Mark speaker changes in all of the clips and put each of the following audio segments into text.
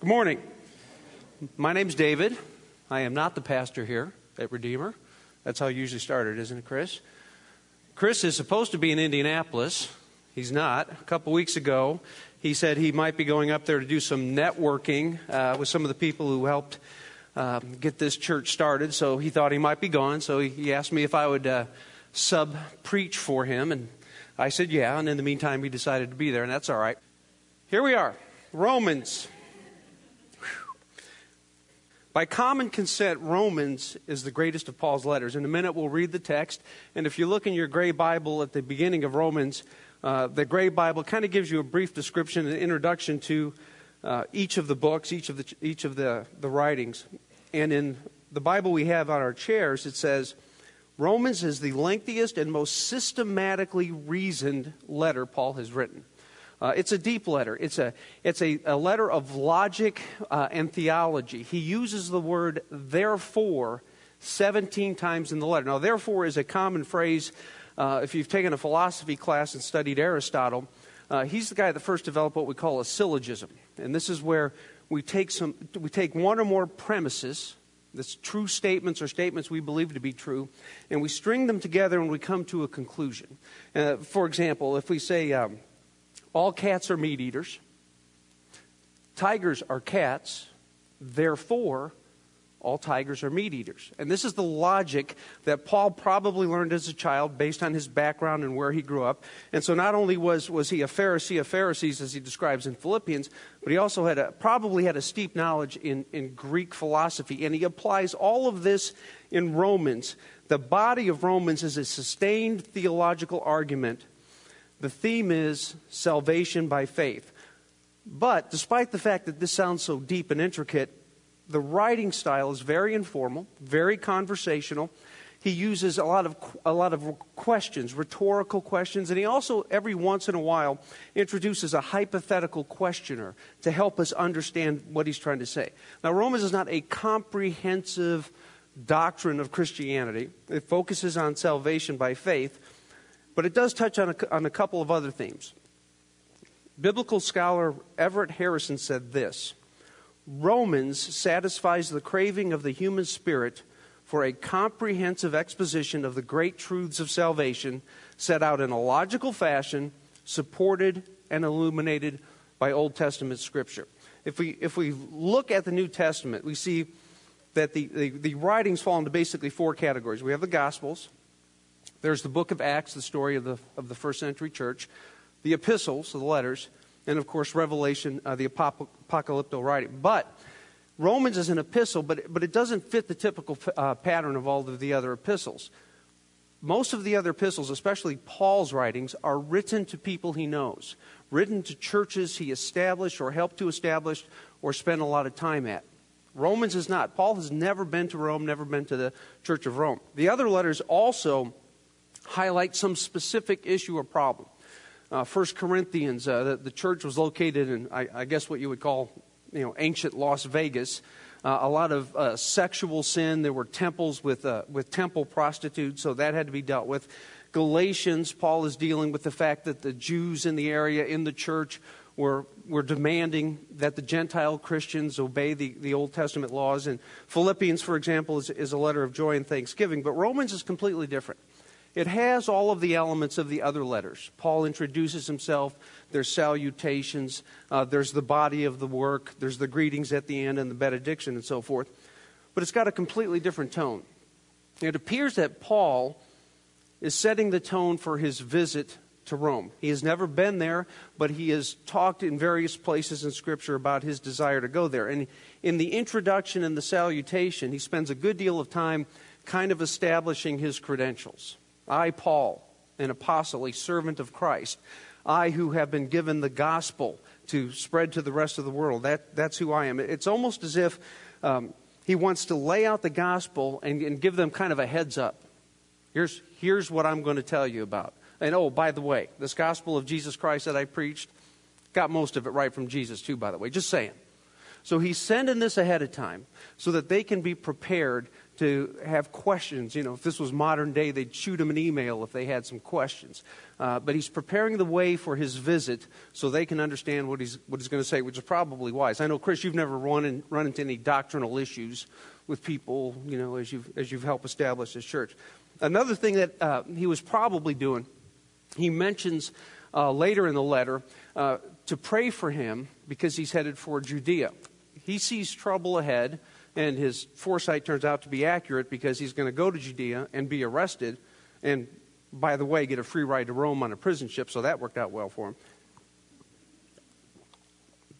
Speaker 1: Good morning. My name's David. I am not the pastor here at Redeemer. That's how I usually started, isn't it, Chris? Chris is supposed to be in Indianapolis. He's not. A couple weeks ago, he said he might be going up there to do some networking uh, with some of the people who helped uh, get this church started. So he thought he might be gone. So he, asked me if I would uh, sub preach for him. And I said, yeah. And in the meantime, he decided to be there, and that's all right. Here we are Romans by common consent, Romans is the greatest of Paul's letters. In a minute, we'll read the text. And if you look in your gray Bible at the beginning of Romans, uh, the gray Bible kind of gives you a brief description and introduction to uh, each of the books, each of the, each of the, the writings. And in the Bible we have on our chairs, it says, Romans is the lengthiest and most systematically reasoned letter Paul has written. Uh, it's a deep letter. It's a, it's a, a letter of logic uh, and theology. He uses the word therefore 17 times in the letter. Now, therefore is a common phrase. Uh, if you've taken a philosophy class and studied Aristotle, uh, he's the guy that first developed what we call a syllogism. And this is where we take, some, we take one or more premises, that's true statements or statements we believe to be true, and we string them together and we come to a conclusion. Uh, for example, if we say, um, all cats are meat eaters. Tigers are cats. Therefore, all tigers are meat eaters. And this is the logic that Paul probably learned as a child based on his background and where he grew up. And so not only was, was he a Pharisee of Pharisees, as he describes in Philippians, but he also had a, probably had a steep knowledge in, in Greek philosophy. And he applies all of this in Romans. The body of Romans is a sustained theological argument the theme is salvation by faith. But despite the fact that this sounds so deep and intricate, the writing style is very informal, very conversational. He uses a lot of a lot of questions, rhetorical questions, and he also every once in a while introduces a hypothetical questioner to help us understand what he's trying to say. Now Romans is not a comprehensive doctrine of Christianity. It focuses on salvation by faith, but it does touch on a, on a couple of other themes. Biblical scholar Everett Harrison said this Romans satisfies the craving of the human spirit for a comprehensive exposition of the great truths of salvation set out in a logical fashion, supported and illuminated by Old Testament scripture. If we, if we look at the New Testament, we see that the, the, the writings fall into basically four categories. We have the Gospels, there's the book of Acts, the story of the, of the first century church, the epistles, the letters, and of course, Revelation, uh, the apocalyptic writing. But Romans is an epistle, but, but it doesn't fit the typical uh, pattern of all of the other epistles. Most of the other epistles, especially Paul's writings, are written to people he knows, written to churches he established or helped to establish or spent a lot of time at. Romans is not. Paul has never been to Rome, never been to the Church of Rome. The other letters also highlight some specific issue or problem. Uh, 1 Corinthians, uh, the, the, church was located in, I, I, guess, what you would call, you know, ancient Las Vegas. Uh, a lot of uh, sexual sin. There were temples with, uh, with temple prostitutes, so that had to be dealt with. Galatians, Paul is dealing with the fact that the Jews in the area, in the church, were, were demanding that the Gentile Christians obey the, the Old Testament laws. And Philippians, for example, is, is a letter of joy and thanksgiving. But Romans is completely different. It has all of the elements of the other letters. Paul introduces himself, there's salutations, uh, there's the body of the work, there's the greetings at the end and the benediction and so forth. But it's got a completely different tone. It appears that Paul is setting the tone for his visit to Rome. He has never been there, but he has talked in various places in Scripture about his desire to go there. And in the introduction and the salutation, he spends a good deal of time kind of establishing his credentials. I, Paul, an apostle, a servant of Christ, I who have been given the gospel to spread to the rest of the world, that, that's who I am. It's almost as if um, he wants to lay out the gospel and, and give them kind of a heads up. Here's, here's what I'm going to tell you about. And oh, by the way, this gospel of Jesus Christ that I preached, got most of it right from Jesus, too, by the way. Just saying. So he's sending this ahead of time so that they can be prepared to have questions. You know, if this was modern day, they'd shoot him an email if they had some questions. Uh, but he's preparing the way for his visit so they can understand what he's, what he's going to say, which is probably wise. I know, Chris, you've never run, in, run into any doctrinal issues with people, you know, as you've, as you've helped establish this church. Another thing that uh, he was probably doing, he mentions uh, later in the letter uh, to pray for him because he's headed for Judea. He sees trouble ahead and his foresight turns out to be accurate because he's going to go to Judea and be arrested, and by the way, get a free ride to Rome on a prison ship, so that worked out well for him.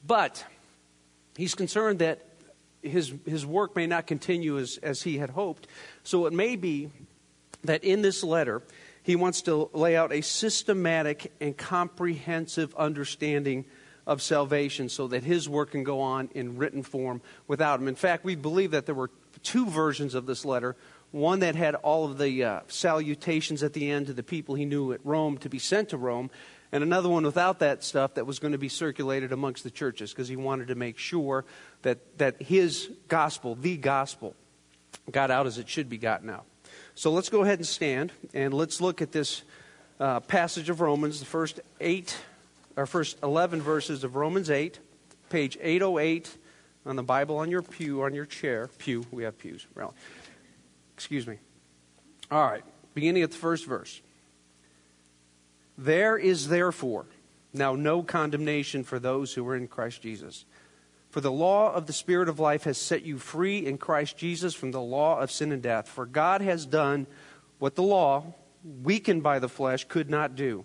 Speaker 1: But he's concerned that his, his work may not continue as, as he had hoped, so it may be that in this letter, he wants to lay out a systematic and comprehensive understanding of salvation so that his work can go on in written form without him. In fact, we believe that there were two versions of this letter one that had all of the uh, salutations at the end to the people he knew at Rome to be sent to Rome, and another one without that stuff that was going to be circulated amongst the churches because he wanted to make sure that, that his gospel, the gospel, got out as it should be gotten out. So let's go ahead and stand and let's look at this uh, passage of Romans, the first eight our first 11 verses of Romans 8, page 808 on the Bible on your pew, on your chair. Pew, we have pews. Really. Excuse me. All right, beginning at the first verse. There is therefore now no condemnation for those who are in Christ Jesus. For the law of the Spirit of life has set you free in Christ Jesus from the law of sin and death. For God has done what the law, weakened by the flesh, could not do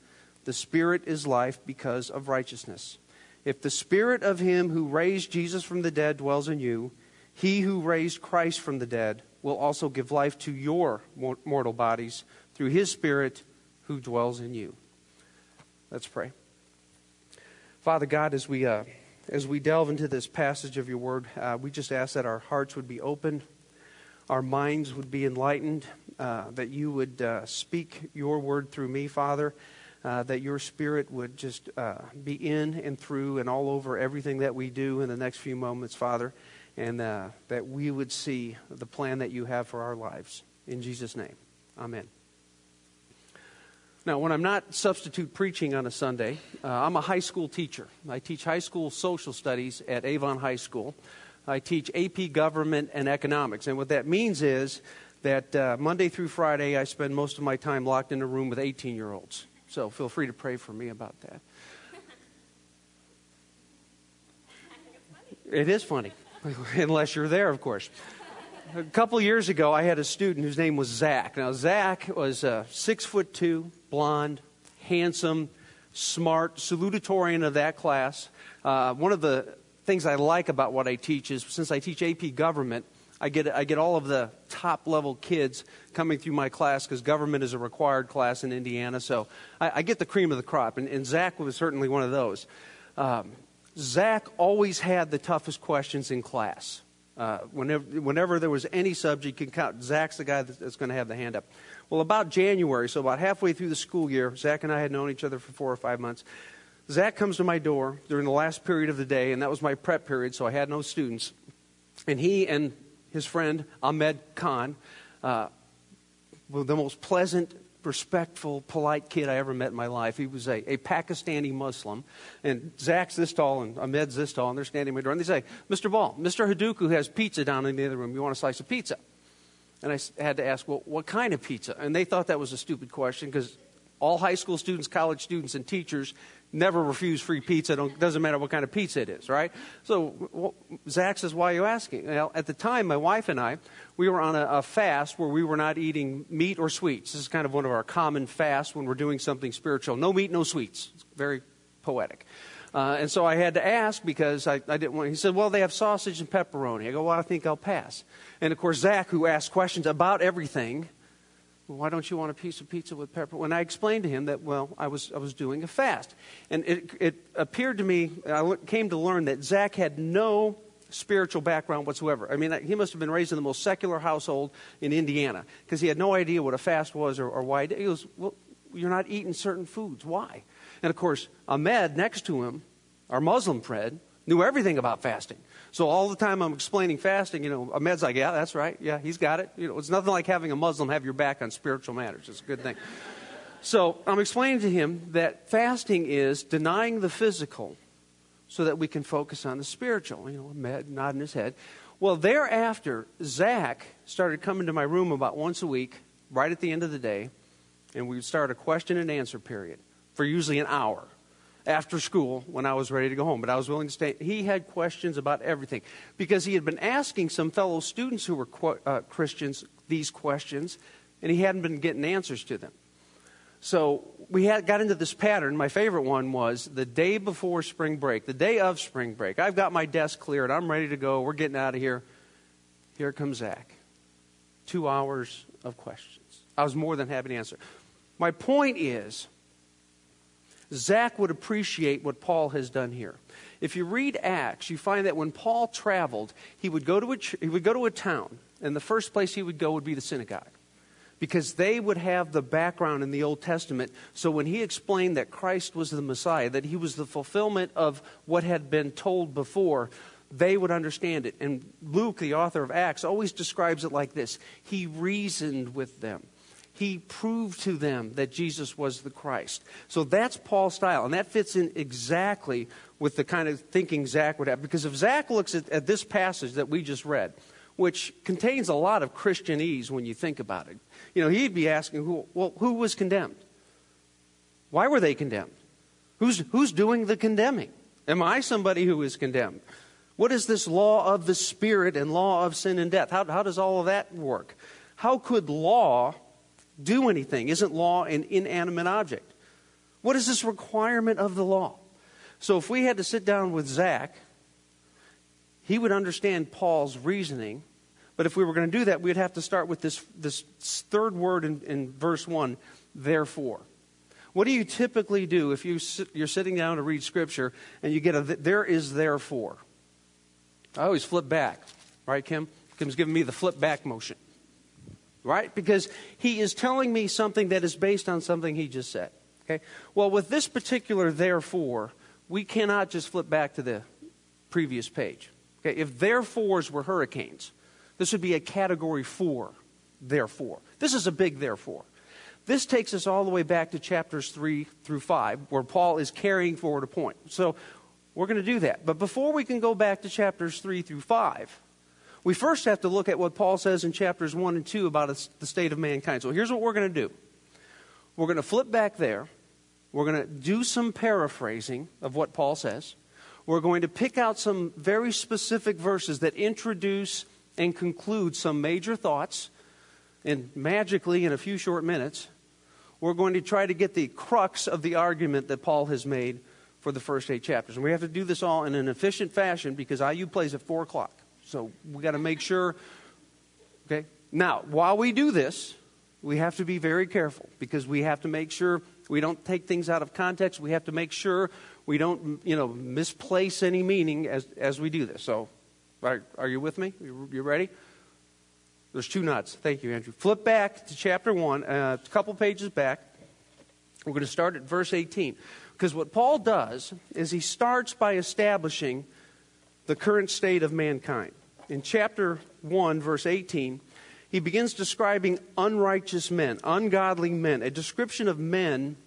Speaker 1: the Spirit is life because of righteousness. If the Spirit of Him who raised Jesus from the dead dwells in you, He who raised Christ from the dead will also give life to your mortal bodies through His Spirit who dwells in you. Let's pray. Father God, as we, uh, as we delve into this passage of your word, uh, we just ask that our hearts would be open, our minds would be enlightened, uh, that you would uh, speak your word through me, Father uh, that your spirit would just uh, be in and through and all over everything that we do in the next few moments, Father, and uh, that we would see the plan that you have for our lives. In Jesus' name, amen. Now, when I'm not substitute preaching on a Sunday, uh, I'm a high school teacher. I teach high school social studies at Avon High School. I teach AP Government and Economics. And what that means is that uh, Monday through Friday, I spend most of my time locked in a room with 18 year olds. So feel free to pray for me about that. It is funny, unless you're there, of course. A couple years ago, I had a student whose name was Zach. Now, Zach was uh, six foot two, blonde, handsome, smart, salutatorian of that class. Uh, one of the things I like about what I teach is since I teach AP government, I get, I get all of the top level kids coming through my class because government is a required class in Indiana. So I, I get the cream of the crop. And, and, Zach was certainly one of those. Um, Zach always had the toughest questions in class. Uh, whenever, whenever there was any subject, you can count. Zach's the guy that's going to have the hand up. Well, about January, so about halfway through the school year, Zach and I had known each other for four or five months. Zach comes to my door during the last period of the day, and that was my prep period, so I had no students. And he and his friend Ahmed Khan, uh, the most pleasant, respectful, polite kid I ever met in my life. He was a, a Pakistani Muslim. And Zach's this tall and Ahmed's this tall, and they're standing in my door. And they say, Mr. Ball, Mr. Haduku has pizza down in the other room. You want a slice of pizza? And I had to ask, well, what kind of pizza? And they thought that was a stupid question because all high school students, college students, and teachers never refuse free pizza. It doesn't matter what kind of pizza it is, right? So well, Zach says, Why are you asking? Well, at the time, my wife and I, we were on a, a, fast where we were not eating meat or sweets. This is kind of one of our common fasts when we're doing something spiritual. No meat, no sweets. It's very poetic. Uh, and so I had to ask because I, I, didn't want. He said, "Well, they have sausage and pepperoni." I go, "Well, I think I'll pass." And of course, Zach, who asked questions about everything, why don't you want a piece of pizza with pepper? When I explained to him that, well, I was, I was doing a fast. And it, it appeared to me, I came to learn that Zach had no spiritual background whatsoever. I mean, he must have been raised in the most secular household in Indiana because he had no idea what a fast was or, or why. He goes, well, you're not eating certain foods. Why? And of course, Ahmed next to him, our Muslim friend, knew everything about fasting. So all the time I'm explaining fasting, you know, Ahmed's like, yeah, that's right. Yeah, he's got it. You know, it's nothing like having a Muslim have your back on spiritual matters. It's a good thing. So I'm explaining to him that fasting is denying the physical so that we can focus on the spiritual. You know, Ahmed nodding his head. Well, thereafter, Zach started coming to my room about once a week, right at the end of the day, and we would start a question and answer period for usually an hour after school when I was ready to go home, but I was willing to stay. He had questions about everything because he had been asking some fellow students who were uh, Christians these questions, and he hadn't been getting answers to them. So we had, got into this pattern. My favorite one was the day before spring break, the day of spring break. I've got my desk cleared. I'm ready to go. We're getting out of here. Here comes Zach. Two hours of questions. I was more than happy to answer. My point is, Zach would appreciate what Paul has done here. If you read Acts, you find that when Paul traveled, he would go to a, he would go to a town, and the first place he would go would be the synagogue. Because they would have the background in the Old Testament. So when he explained that Christ was the Messiah, that he was the fulfillment of what had been told before, they would understand it. And Luke, the author of Acts, always describes it like this He reasoned with them he proved to them that Jesus was the Christ. So that's Paul's style, and that fits in exactly with the kind of thinking Zach would have. Because if Zach looks at, at this passage that we just read, which contains a lot of Christianese when you think about it, you know, he'd be asking, well, who was condemned? Why were they condemned? Who's, who's doing the condemning? Am I somebody who is condemned? What is this law of the Spirit and law of sin and death? How, how does all of that work? How could law do anything? Isn't law an inanimate object? What is this requirement of the law? So if we had to sit down with Zach, he would understand Paul's reasoning. But if we were going to do that, we'd have to start with this, this third word in, in verse 1, therefore. What do you typically do if you you're sitting down to read Scripture and you get a there is therefore? I always flip back, right, Kim? Kim's giving me the flip back motion right? Because he is telling me something that is based on something he just said. Okay? Well, with this particular therefore, we cannot just flip back to the previous page. Okay? If therefores were hurricanes, this would be a category four, therefore. This is a big therefore. This takes us all the way back to chapters 3 through 5, where Paul is carrying forward a point. So we're going to do that. But before we can go back to chapters 3 through 5, we first have to look at what Paul says in chapters 1 and 2 about the state of mankind. So here's what we're going to do we're going to flip back there. We're going to do some paraphrasing of what Paul says. We're going to pick out some very specific verses that introduce and conclude some major thoughts. And magically, in a few short minutes, we're going to try to get the crux of the argument that Paul has made for the first eight chapters. And we have to do this all in an efficient fashion because IU plays at 4 o'clock. So we got to make sure. Okay? Now, while we do this, we have to be very careful because we have to make sure we don't take things out of context. We have to make sure we don't, you know, misplace any meaning as, as we do this. So, are, are you with me? You, you ready? There's two nuts. Thank you, Andrew. Flip back to chapter 1, uh, a couple pages back. We're going to start at verse 18. Because what Paul does is he starts by establishing the current state of mankind in chapter 1, verse 18, he begins describing unrighteous men, ungodly men, a description of men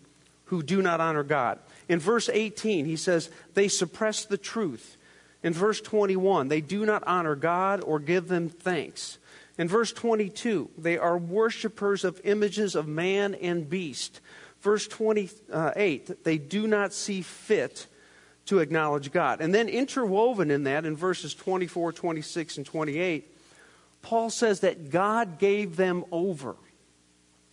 Speaker 1: who do not honor God. In verse 18, he says, They suppress the truth. In verse 21, they do not honor God or give them thanks. In verse 22, they are worshippers of images of man and beast. Verse 28, they do not see fit to acknowledge God. And then interwoven in that, in verses 24, 26, and 28, Paul says that God gave them over.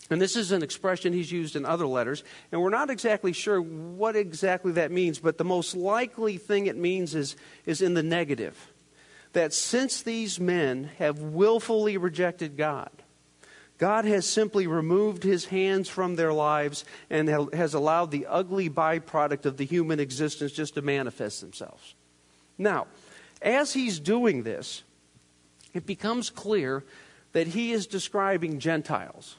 Speaker 1: And this is an expression he's used in other letters, and we're not exactly sure what exactly that means, but the most likely thing it means is, is in the negative. That since these men have willfully rejected God, God has simply removed his hands from their lives and has allowed the ugly byproduct of the human existence just to manifest themselves. Now, as he's doing this, it becomes clear that he is describing Gentiles.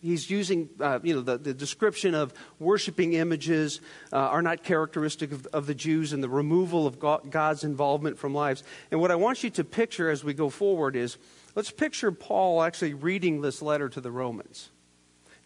Speaker 1: He's using, uh, you know, the, the, description of worshiping images uh, are not characteristic of, of, the Jews and the removal of God's involvement from lives. And what I want you to picture as we go forward is let's picture Paul actually reading this letter to the Romans.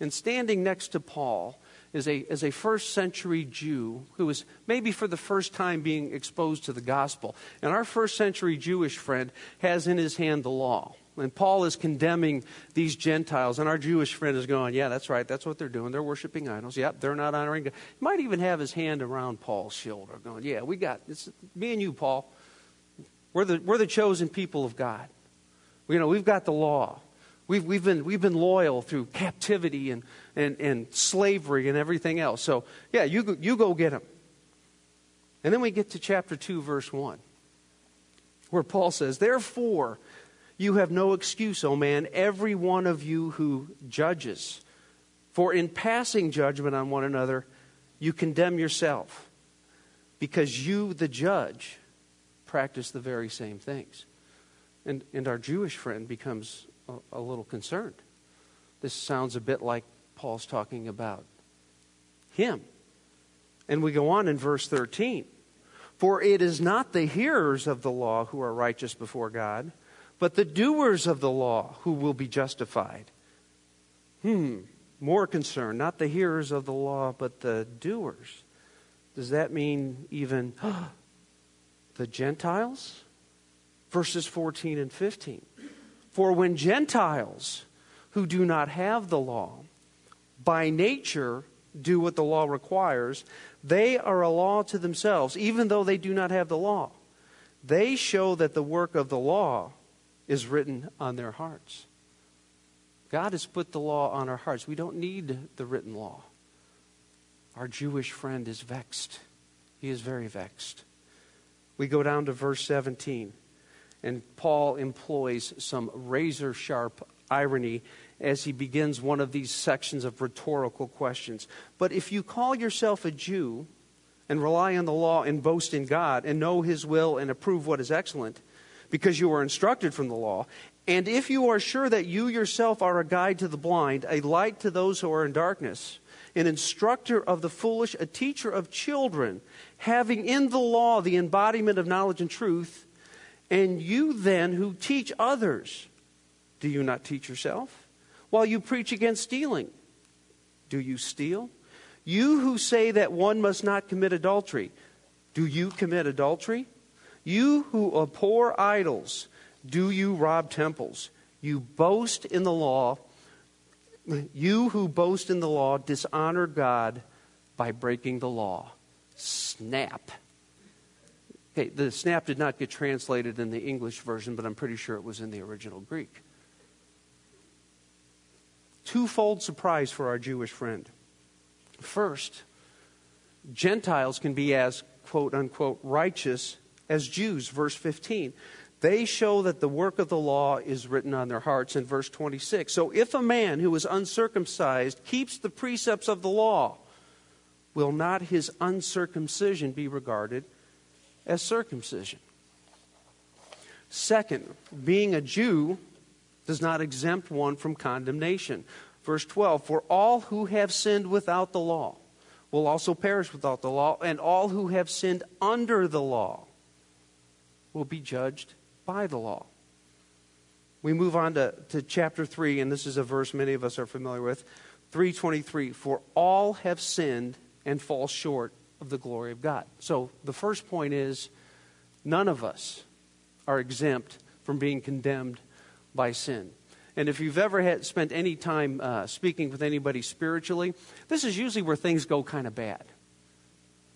Speaker 1: And standing next to Paul is a, is a first century Jew who is maybe for the first time being exposed to the gospel. And our first century Jewish friend has in his hand the law. And Paul is condemning these Gentiles, and our Jewish friend is going, Yeah, that's right, that's what they're doing. They're worshiping idols. Yep, they're not honoring God. He might even have his hand around Paul's shoulder, going, Yeah, we got it's me and you, Paul. We're the, we're the chosen people of God. You know, we've got the law. We've, we've, been, we've been loyal through captivity and, and, and slavery and everything else. So, yeah, you go, you go get them. And then we get to chapter 2, verse 1, where Paul says, Therefore, you have no excuse, O man, every one of you who judges. For in passing judgment on one another, you condemn yourself, because you, the judge, practice the very same things. And, and our Jewish friend becomes a, a little concerned. This sounds a bit like Paul's talking about him. And we go on in verse 13. For it is not the hearers of the law who are righteous before God, but the doers of the law who will be justified. Hmm, more concern, not the hearers of the law, but the doers. Does that mean even the Gentiles? Verses 14 and 15. For when Gentiles who do not have the law, by nature do what the law requires, they are a law to themselves, even though they do not have the law. They show that the work of the law is written on their hearts. God has put the law on our hearts. We don't need the written law. Our Jewish friend is vexed. He is very vexed. We go down to verse 17. And Paul employs some razor sharp irony as he begins one of these sections of rhetorical questions. But if you call yourself a Jew and rely on the law and boast in God and know his will and approve what is excellent, because you are instructed from the law, and if you are sure that you yourself are a guide to the blind, a light to those who are in darkness, an instructor of the foolish, a teacher of children, having in the law the embodiment of knowledge and truth, and you then who teach others, do you not teach yourself? While you preach against stealing, do you steal? You who say that one must not commit adultery, do you commit adultery? You who abhor idols, do you rob temples? You boast in the law. You who boast in the law dishonor God by breaking the law. Snap. Okay, the snap did not get translated in the English version, but I'm pretty sure it was in the original Greek. Twofold surprise for our Jewish friend. First, Gentiles can be as quote unquote righteous as Jews, verse 15. They show that the work of the law is written on their hearts in verse 26. So if a man who is uncircumcised keeps the precepts of the law, will not his uncircumcision be regarded as circumcision. Second, being a Jew does not exempt one from condemnation. Verse 12 For all who have sinned without the law will also perish without the law, and all who have sinned under the law will be judged by the law. we move on to, to chapter 3, and this is a verse many of us are familiar with 323 For all have sinned and fall short of the glory of God. So the first point is none of us are exempt from being condemned by sin. And if you've ever had, spent any time uh, speaking with anybody spiritually, this is usually where things go kind of bad.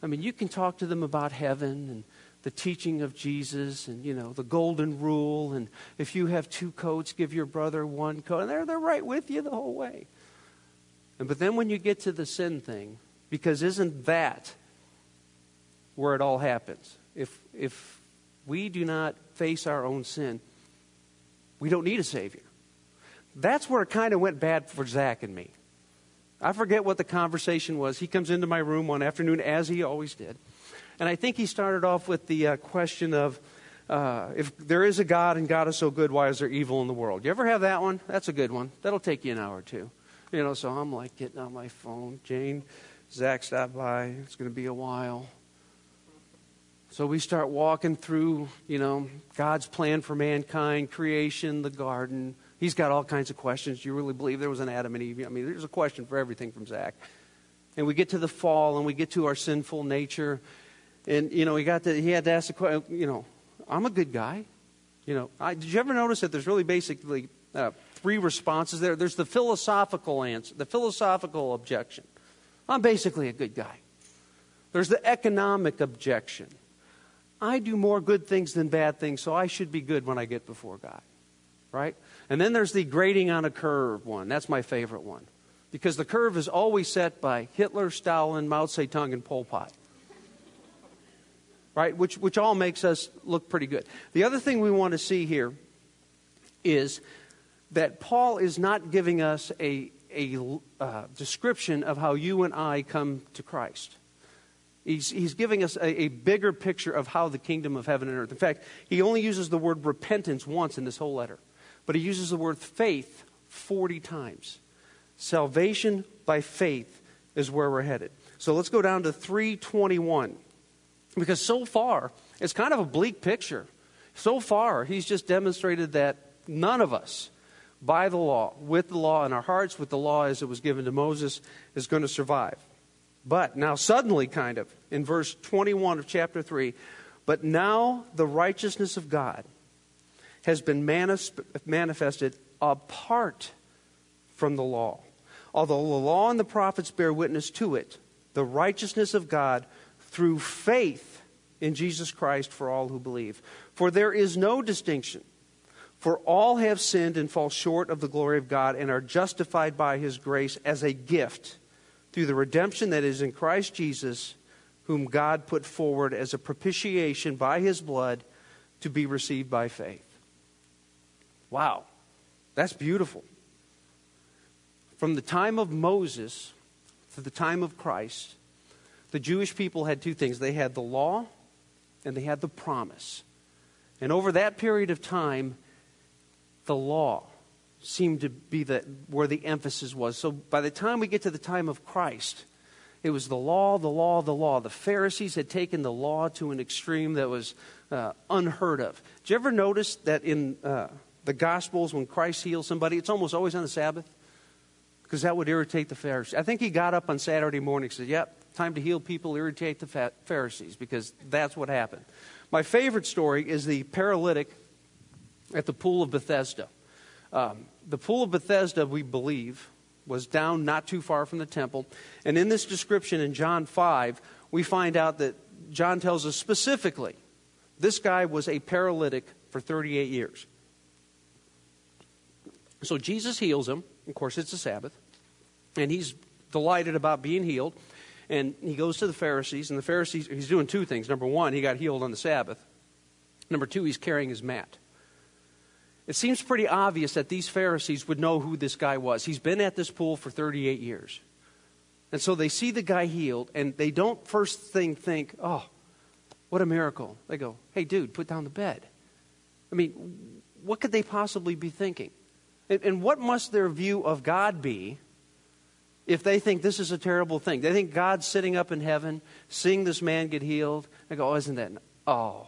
Speaker 1: I mean, you can talk to them about heaven and the teaching of Jesus and, you know, the golden rule. And if you have two coats, give your brother one coat. And they're, they're right with you the whole way. And, but then when you get to the sin thing, because isn't that where it all happens? If, if we do not face our own sin, we don't need a Savior. That's where it kind of went bad for Zach and me. I forget what the conversation was. He comes into my room one afternoon, as he always did. And I think he started off with the uh, question of uh, if there is a God and God is so good, why is there evil in the world? You ever have that one? That's a good one. That'll take you an hour or two. You know, so I'm like getting on my phone. Jane, Zach stopped by. It's going to be a while. So we start walking through, you know, God's plan for mankind, creation, the garden. He's got all kinds of questions. Do you really believe there was an Adam and Eve? I mean, there's a question for everything from Zach. And we get to the fall and we get to our sinful nature. And, you know, he, got to, he had to ask the question, you know, I'm a good guy. You know, I, did you ever notice that there's really basically uh, three responses there? There's the philosophical answer, the philosophical objection. I'm basically a good guy. There's the economic objection. I do more good things than bad things, so I should be good when I get before God. Right? And then there's the grading on a curve one. That's my favorite one. Because the curve is always set by Hitler, Stalin, Mao Zedong, and Pol Pot right? Which, which all makes us look pretty good. The other thing we want to see here is that Paul is not giving us a, a uh, description of how you and I come to Christ. He's, he's giving us a, a, bigger picture of how the kingdom of heaven and earth. In fact, he only uses the word repentance once in this whole letter, but he uses the word faith 40 times. Salvation by faith is where we're headed. So let's go down to 321. Because so far, it's kind of a bleak picture. So far, he's just demonstrated that none of us, by the law, with the law in our hearts, with the law as it was given to Moses, is going to survive. But now, suddenly, kind of, in verse 21 of chapter 3, but now the righteousness of God has been manifested apart from the law. Although the law and the prophets bear witness to it, the righteousness of God through faith in Jesus Christ for all who believe. For there is no distinction. For all have sinned and fall short of the glory of God and are justified by his grace as a gift through the redemption that is in Christ Jesus, whom God put forward as a propitiation by his blood to be received by faith. Wow, that's beautiful. From the time of Moses to the time of Christ, the Jewish people had two things they had the law and they had the promise. And over that period of time, the law seemed to be the, where the emphasis was. So by the time we get to the time of Christ, it was the law, the law, the law. The Pharisees had taken the law to an extreme that was uh, unheard of. Did you ever notice that in uh, the Gospels, when Christ heals somebody, it's almost always on the Sabbath? Because that would irritate the Pharisees. I think he got up on Saturday morning and said, Yep, time to heal people, irritate the Pharisees, because that's what happened. My favorite story is the paralytic at the Pool of Bethesda. Um, the Pool of Bethesda, we believe, was down not too far from the temple. And in this description in John 5, we find out that John tells us specifically this guy was a paralytic for 38 years. So Jesus heals him. Of course, it's a Sabbath. And he's delighted about being healed. And he goes to the Pharisees, and the Pharisees, he's doing two things. Number one, he got healed on the Sabbath. Number two, he's carrying his mat. It seems pretty obvious that these Pharisees would know who this guy was. He's been at this pool for 38 years. And so they see the guy healed, and they don't first thing think, oh, what a miracle. They go, hey, dude, put down the bed. I mean, what could they possibly be thinking? And, and what must their view of God be if they think this is a terrible thing. They think God's sitting up in heaven, seeing this man get healed. They go, oh, isn't that? Oh,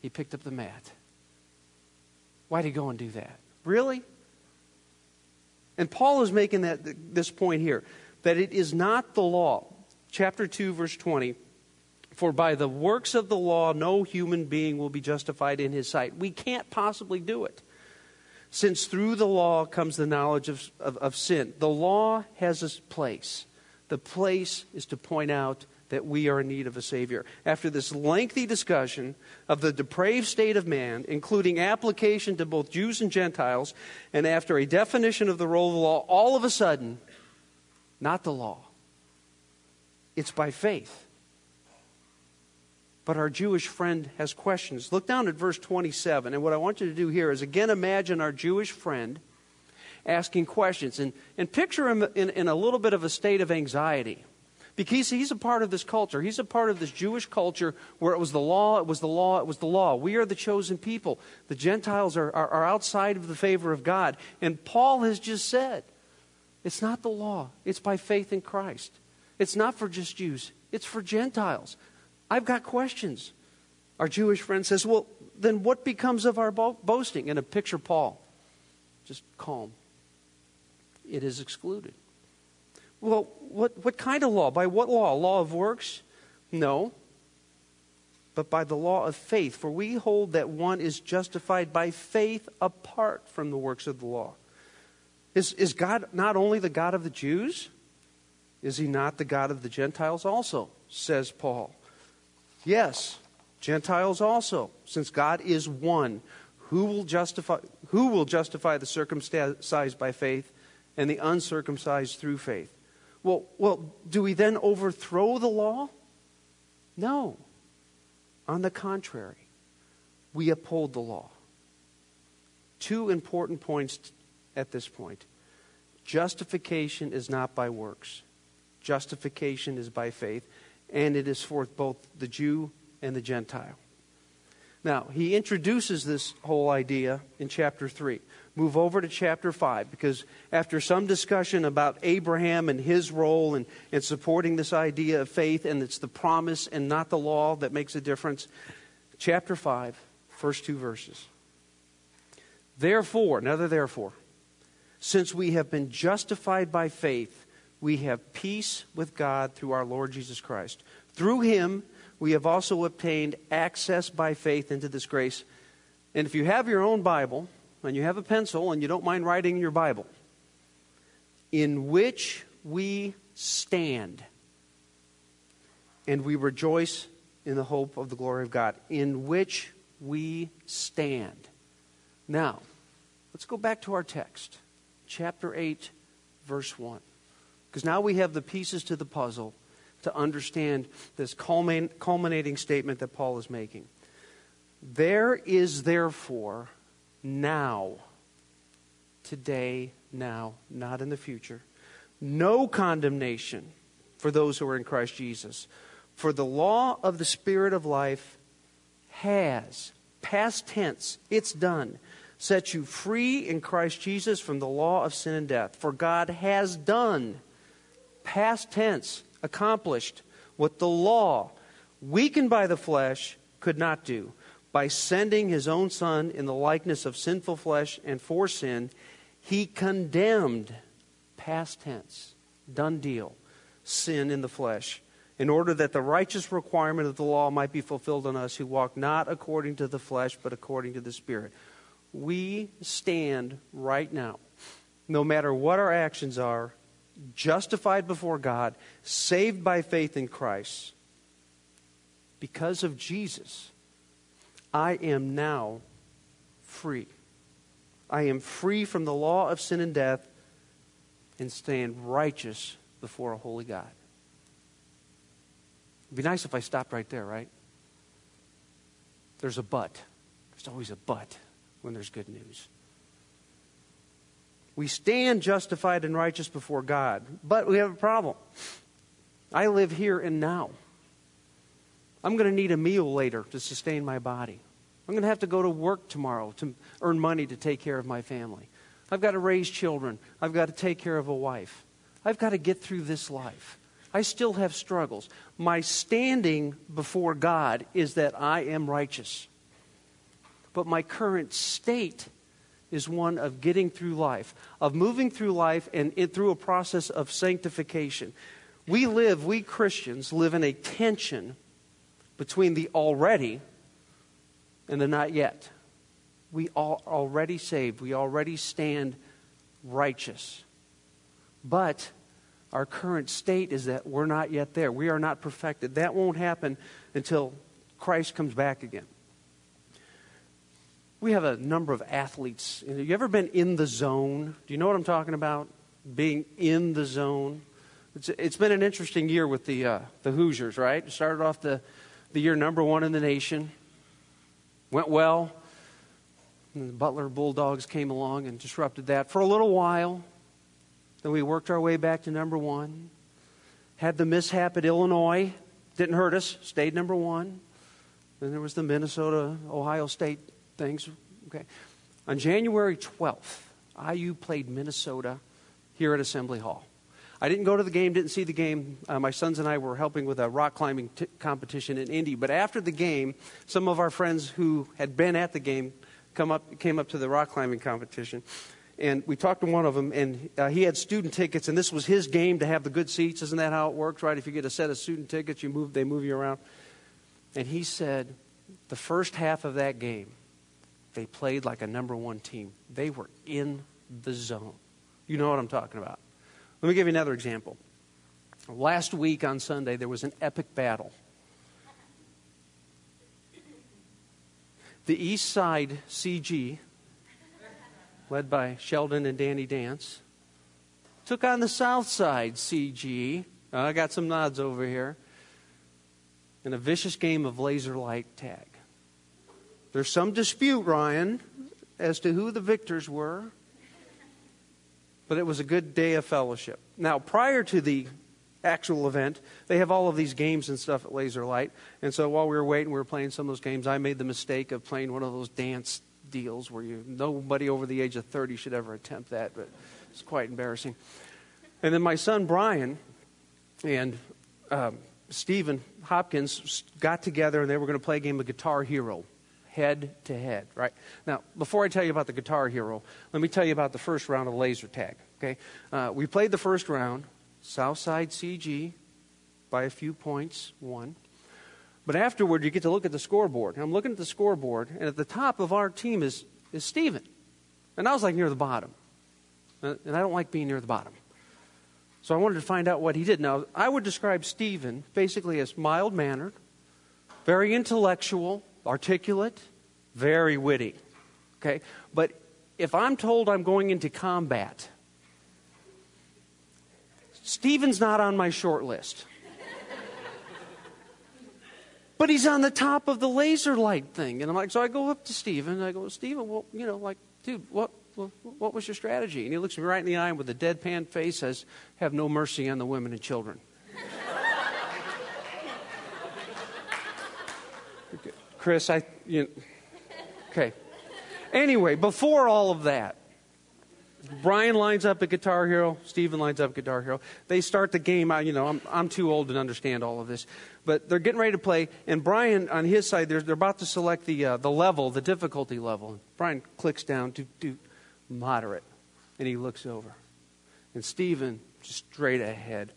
Speaker 1: he picked up the mat. Why'd he go and do that? Really? And Paul is making that, this point here that it is not the law. Chapter 2, verse 20. For by the works of the law, no human being will be justified in his sight. We can't possibly do it. Since through the law comes the knowledge of, of, of sin. The law has a place. The place is to point out that we are in need of a Savior. After this lengthy discussion of the depraved state of man, including application to both Jews and Gentiles, and after a definition of the role of the law, all of a sudden, not the law, it's by faith. But our Jewish friend has questions. Look down at verse 27, and what I want you to do here is again imagine our Jewish friend asking questions and, and picture him in, in a little bit of a state of anxiety because he's a part of this culture. He's a part of this Jewish culture where it was the law, it was the law, it was the law. We are the chosen people. The Gentiles are, are, are outside of the favor of God. And Paul has just said, it's not the law, it's by faith in Christ. It's not for just Jews, it's for Gentiles. I've got questions. Our Jewish friend says, Well, then what becomes of our bo- boasting? And a picture Paul, just calm. It is excluded. Well, what, what kind of law? By what law? Law of works? No. But by the law of faith. For we hold that one is justified by faith apart from the works of the law. Is, is God not only the God of the Jews? Is he not the God of the Gentiles also? Says Paul. Yes, Gentiles also, since God is one. Who will justify, who will justify the circumcised by faith and the uncircumcised through faith? Well, well, do we then overthrow the law? No. On the contrary, we uphold the law. Two important points at this point. Justification is not by works. Justification is by faith, and it is for both the Jew and the Gentile. Now, he introduces this whole idea in chapter 3 move over to chapter 5 because after some discussion about Abraham and his role in supporting this idea of faith, and it's the promise and not the law that makes a difference, chapter 5, first two verses. Therefore, another therefore, since we have been justified by faith, we have peace with God through our Lord Jesus Christ. Through him, we have also obtained access by faith into this grace. And if you have your own Bible, and you have a pencil and you don't mind writing your Bible, in which we stand and we rejoice in the hope of the glory of God, in which we stand. Now, let's go back to our text, chapter 8, verse 1. Because now we have the pieces to the puzzle to understand this culminating statement that Paul is making. There is therefore now. Today, now, not in the future. No condemnation for those who are in Christ Jesus. For the law of the Spirit of life has, past tense, it's done, set you free in Christ Jesus from the law of sin and death. For God has done, past tense, accomplished what the law, weakened by the flesh, could not do by sending his own Son in the likeness of sinful flesh and for sin, he condemned, past tense, done deal, sin in the flesh, in order that the righteous requirement of the law might be fulfilled in us who walk not according to the flesh, but according to the Spirit. We stand right now, no matter what our actions are, justified before God, saved by faith in Christ, because of Jesus I am now free. I am free from the law of sin and death and stand righteous before a holy God. It'd be nice if I stopped right there, right? There's a but. There's always a but when there's good news. We stand justified and righteous before God, but we have a problem. I live here and now. I'm going to need a meal later to sustain my body. I'm going to have to go to work tomorrow to earn money to take care of my family. I've got to raise children. I've got to take care of a wife. I've got to get through this life. I still have struggles. My standing before God is that I am righteous. But my current state is one of getting through life, of moving through life and it, through a process of sanctification. We live, we Christians live in a tension between the already and the not yet. We are already saved, we already stand righteous. But our current state is that we're not yet there. We are not perfected. That won't happen until Christ comes back again. We have a number of athletes. Have you ever been in the zone? Do you know what I'm talking about? Being in the zone. It's, it's been an interesting year with the, uh, the Hoosiers, right? Started off the, the year number one in the nation. Went well. And the Butler Bulldogs came along and disrupted that for a little while. Then we worked our way back to number one. Had the mishap at Illinois. Didn't hurt us. Stayed number one. Then there was the Minnesota Ohio State things. Okay. On January 12th, IU played Minnesota here at Assembly Hall. I didn't go to the game, didn't see the game. Uh, my sons and I were helping with a rock climbing t- competition in Indy. But after the game, some of our friends who had been at the game come up, came up to the rock climbing competition. And we talked to one of them, and uh, he had student tickets, and this was his game to have the good seats. Isn't that how it works, right? If you get a set of student tickets, you move, they move you around. And he said, the first half of that game, they played like a number one team. They were in the zone. You know what I'm talking about. Let me give you another example. Last week on Sunday, there was an epic battle. The East Side CG, led by Sheldon and Danny Dance, took on the South Side CG. Uh, I got some nods over here. In a vicious game of laser light tag. There's some dispute, Ryan, as to who the victors were, but it was a good day of fellowship. Now, prior to the actual event, they have all of these games and stuff at Laser Light. And so while we were waiting, we were playing some of those games. I made the mistake of playing one of those dance deals where you nobody over the age of 30 should ever attempt that, but it's quite embarrassing. And then my son Brian and um, Stephen Hopkins got together and they were going to play a game of Guitar Hero head to head, right? Now, before I tell you about the Guitar Hero, let me tell you about the first round of laser tag, okay? Uh, we played the first round, Southside CG, by a few points, one. But afterward, you get to look at the scoreboard. And I'm looking at the scoreboard, and at the top of our team is, is Steven. And I was like near the bottom. Uh, and I don't like being near the bottom. So I wanted to find out what he did. Now, I would describe Steven basically as mild mannered, very intellectual, articulate, very witty. Okay? But if I'm told I'm going into combat, Stephen's not on my short list. but he's on the top of the laser light thing. And I'm like, so I go up to Stephen and I go, Stephen, well, you know, like, dude, what, what, what was your strategy? And he looks me right in the eye and with a deadpan face, says, have no mercy on the women and children. Chris, I, you okay. Anyway, before all of that, Brian lines up at Guitar Hero. Stephen lines up at Guitar Hero. They start the game. I, you know, I'm, I'm too old to understand all of this, but they're getting ready to play. And Brian, on his side, they're, they're about to select the uh, the level, the difficulty level. Brian clicks down to do moderate, and he looks over, and Stephen just straight ahead,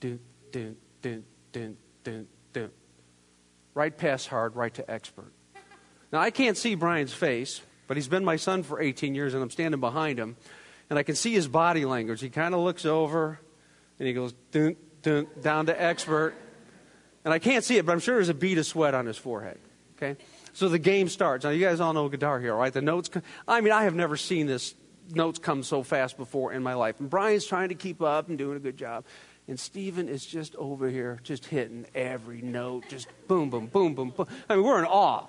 Speaker 1: do do do do do right past hard, right to expert. Now, I can't see Brian's face, but he's been my son for 18 years, and I'm standing behind him. And I can see his body language. He kind of looks over, and he goes, dun, dun, down to expert. And I can't see it, but I'm sure there's a bead of sweat on his forehead. Okay? So the game starts. Now, you guys all know Guitar Hero, right? The notes, I mean, I have never seen this notes come so fast before in my life. And Brian's trying to keep up and doing a good job. And Stephen is just over here, just hitting every note, just boom, boom, boom, boom, boom. I mean, we're in awe.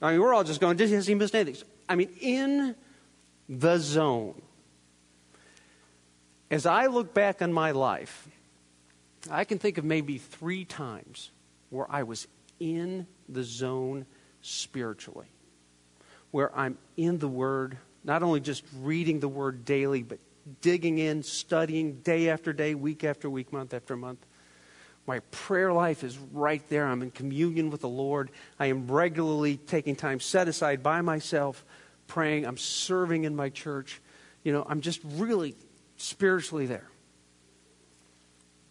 Speaker 1: I mean, we're all just going, has he missed anything? I mean, in the zone. As I look back on my life, I can think of maybe three times where I was in the zone spiritually, where I'm in the Word, not only just reading the Word daily, but digging in, studying day after day, week after week, month after month. My prayer life is right there. I'm in communion with the Lord. I am regularly taking time set aside by myself praying, I'm serving in my church. You know, I'm just really spiritually there.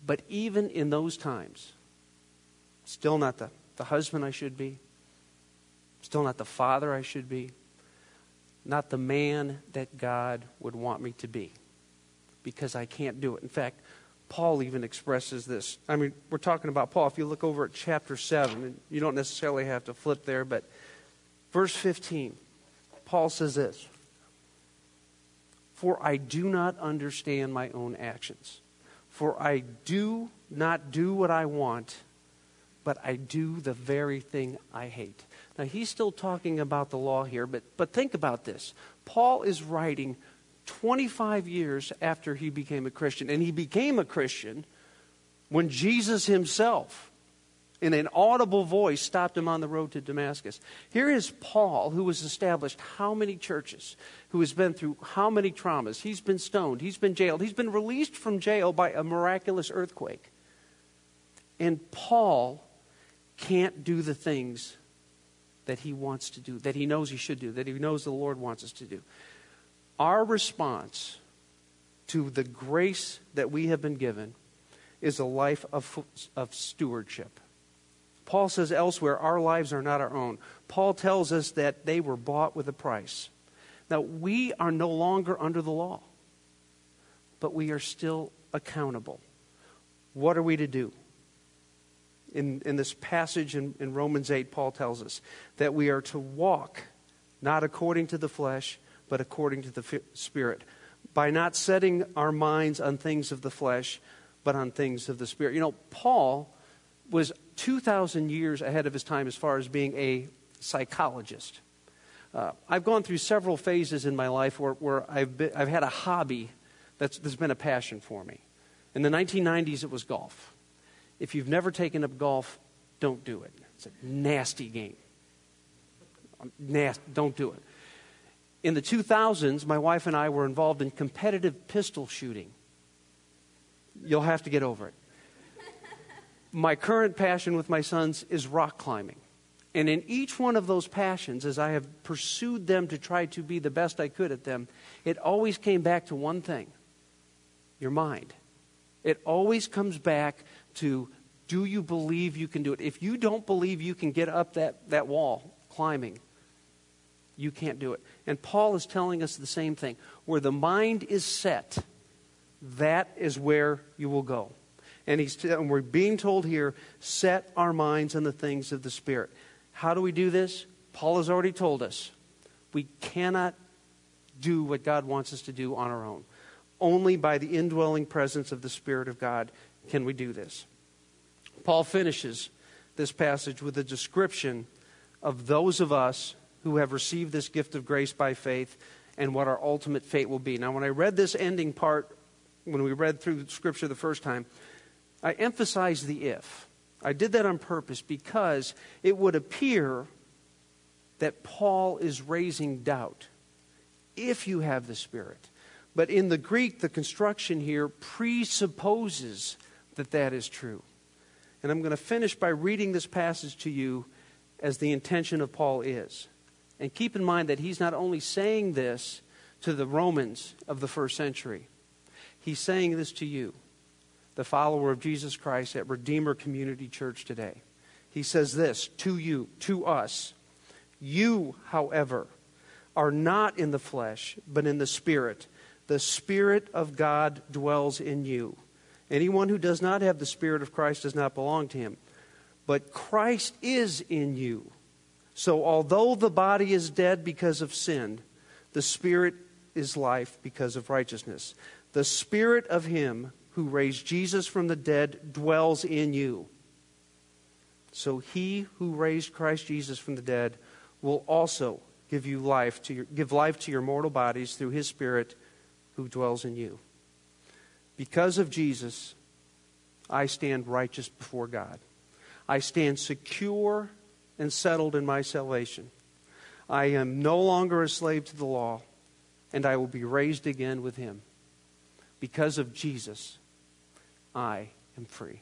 Speaker 1: But even in those times, still not the, the husband I should be, still not the father I should be, not the man that God would want me to be, because I can't do it. In fact, Paul even expresses this. I mean, we're talking about Paul. If you look over at chapter 7, and you don't necessarily have to flip there, but verse 15, Paul says this For I do not understand my own actions. For I do not do what I want, but I do the very thing I hate. Now, he's still talking about the law here, but, but think about this. Paul is writing 25 years after he became a Christian, and he became a Christian when Jesus himself, in an audible voice, stopped him on the road to Damascus. Here is Paul, who has established how many churches, who has been through how many traumas. He's been stoned, he's been jailed, he's been released from jail by a miraculous earthquake. And Paul can't do the things that he wants to do, that he knows he should do, that he knows the Lord wants us to do. Our response to the grace that we have been given is a life of, of stewardship. Paul says elsewhere, our lives are not our own. Paul tells us that they were bought with a price. Now, we are no longer under the law, but we are still accountable. What are we to do? In, in this passage in, in Romans 8, Paul tells us that we are to walk not according to the flesh, but according to the Spirit, by not setting our minds on things of the flesh, but on things of the Spirit. You know, Paul was 2,000 years ahead of his time as far as being a psychologist. Uh, I've gone through several phases in my life where, where I've, been, I've had a hobby that's, that's been a passion for me. In the 1990s, it was golf. If you've never taken up golf, don't do it. It's a nasty game. Nasty, don't do it. In the 2000s, my wife and I were involved in competitive pistol shooting. You'll have to get over it. my current passion with my sons is rock climbing. And in each one of those passions, as I have pursued them to try to be the best I could at them, it always came back to one thing your mind. It always comes back to do you believe you can do it? If you don't believe you can get up that, that wall climbing, you can't do it. And Paul is telling us the same thing. Where the mind is set, that is where you will go. And, he's, and we're being told here set our minds on the things of the Spirit. How do we do this? Paul has already told us. We cannot do what God wants us to do on our own. Only by the indwelling presence of the Spirit of God can we do this. Paul finishes this passage with a description of those of us who have received this gift of grace by faith and what our ultimate fate will be. Now, when I read this ending part, when we read through the Scripture the first time, I emphasized the if. I did that on purpose because it would appear that Paul is raising doubt if you have the Spirit. But in the Greek, the construction here presupposes that that is true. And I'm going to finish by reading this passage to you as the intention of Paul is. And keep in mind that he's not only saying this to the Romans of the first century, he's saying this to you, the follower of Jesus Christ at Redeemer Community Church today. He says this to you, to us. You, however, are not in the flesh, but in the Spirit. The Spirit of God dwells in you. Anyone who does not have the Spirit of Christ does not belong to him. But Christ is in you. So although the body is dead because of sin, the Spirit is life because of righteousness. The Spirit of Him who raised Jesus from the dead dwells in you. So He who raised Christ Jesus from the dead will also give you life to your, give life to your mortal bodies through His Spirit who dwells in you. Because of Jesus, I stand righteous before God. I stand secure and settled in my salvation. I am no longer a slave to the law, and I will be raised again with him. Because of Jesus, I am free.